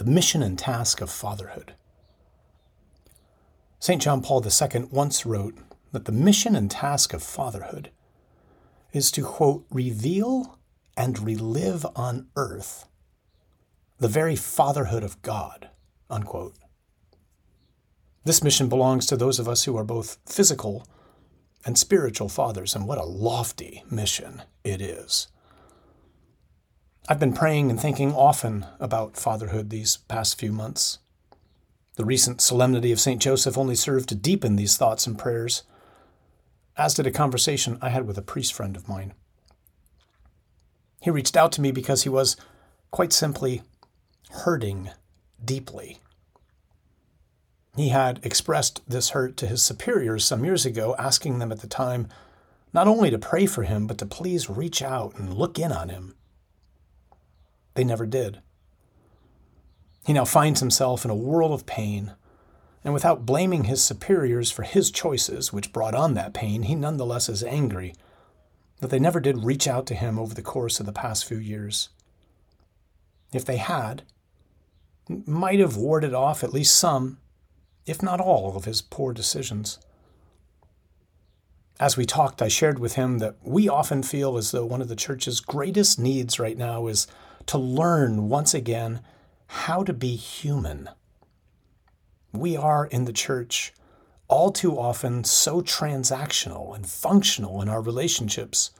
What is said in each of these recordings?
the mission and task of fatherhood. St. John Paul II once wrote that the mission and task of fatherhood is to, quote, reveal and relive on earth the very fatherhood of God, unquote. This mission belongs to those of us who are both physical and spiritual fathers, and what a lofty mission it is. I've been praying and thinking often about fatherhood these past few months. The recent solemnity of St. Joseph only served to deepen these thoughts and prayers, as did a conversation I had with a priest friend of mine. He reached out to me because he was, quite simply, hurting deeply. He had expressed this hurt to his superiors some years ago, asking them at the time not only to pray for him, but to please reach out and look in on him. They never did. He now finds himself in a world of pain, and without blaming his superiors for his choices, which brought on that pain, he nonetheless is angry that they never did reach out to him over the course of the past few years. If they had, might have warded off at least some, if not all, of his poor decisions. As we talked, I shared with him that we often feel as though one of the church's greatest needs right now is to learn once again how to be human. We are in the church all too often so transactional and functional in our relationships,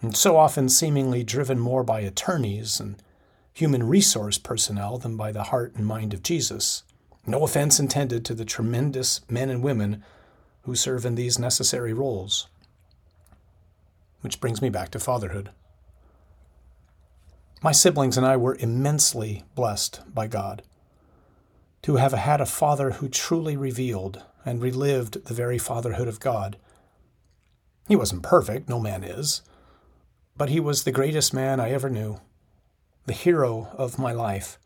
and so often seemingly driven more by attorneys and human resource personnel than by the heart and mind of Jesus. No offense intended to the tremendous men and women who serve in these necessary roles. Which brings me back to fatherhood. My siblings and I were immensely blessed by God to have had a father who truly revealed and relived the very fatherhood of God. He wasn't perfect, no man is, but he was the greatest man I ever knew the hero of my life,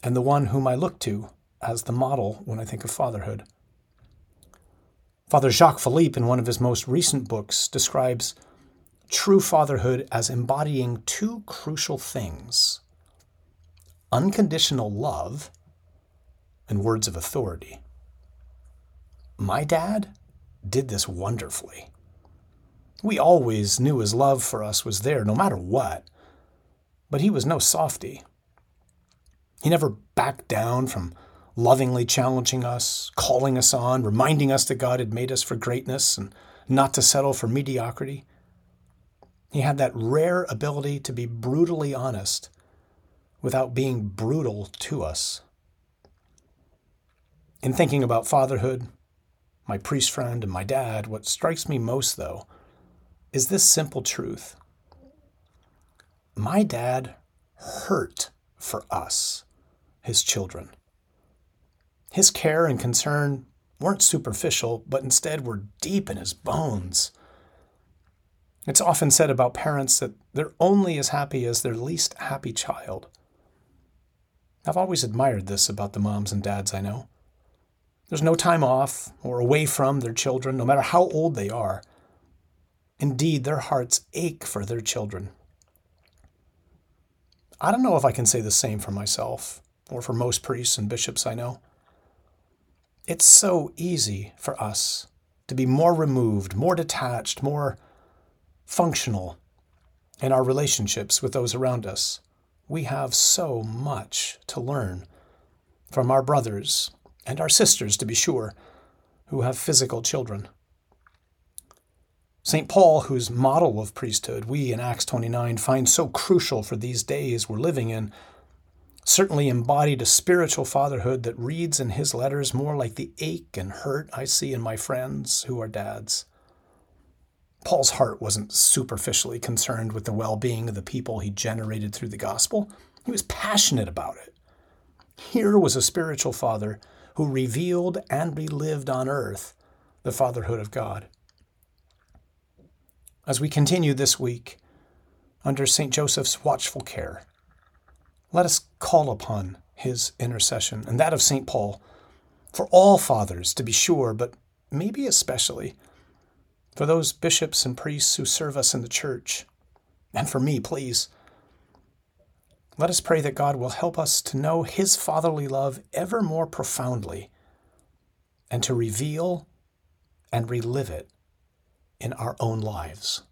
and the one whom I look to as the model when I think of fatherhood. Father Jacques Philippe, in one of his most recent books, describes true fatherhood as embodying two crucial things unconditional love and words of authority. My dad did this wonderfully. We always knew his love for us was there, no matter what. But he was no softy. He never backed down from lovingly challenging us, calling us on, reminding us that God had made us for greatness and not to settle for mediocrity. He had that rare ability to be brutally honest without being brutal to us. In thinking about fatherhood, my priest friend, and my dad, what strikes me most, though, is this simple truth my dad hurt for us, his children. His care and concern weren't superficial, but instead were deep in his bones. It's often said about parents that they're only as happy as their least happy child. I've always admired this about the moms and dads I know. There's no time off or away from their children, no matter how old they are. Indeed, their hearts ache for their children. I don't know if I can say the same for myself or for most priests and bishops I know. It's so easy for us to be more removed, more detached, more functional in our relationships with those around us. We have so much to learn from our brothers and our sisters, to be sure, who have physical children. St. Paul, whose model of priesthood we in Acts 29 find so crucial for these days we're living in, certainly embodied a spiritual fatherhood that reads in his letters more like the ache and hurt I see in my friends who are dads. Paul's heart wasn't superficially concerned with the well being of the people he generated through the gospel, he was passionate about it. Here was a spiritual father who revealed and relived on earth the fatherhood of God. As we continue this week under St. Joseph's watchful care, let us call upon his intercession and that of St. Paul for all fathers, to be sure, but maybe especially for those bishops and priests who serve us in the church. And for me, please. Let us pray that God will help us to know His fatherly love ever more profoundly and to reveal and relive it in our own lives.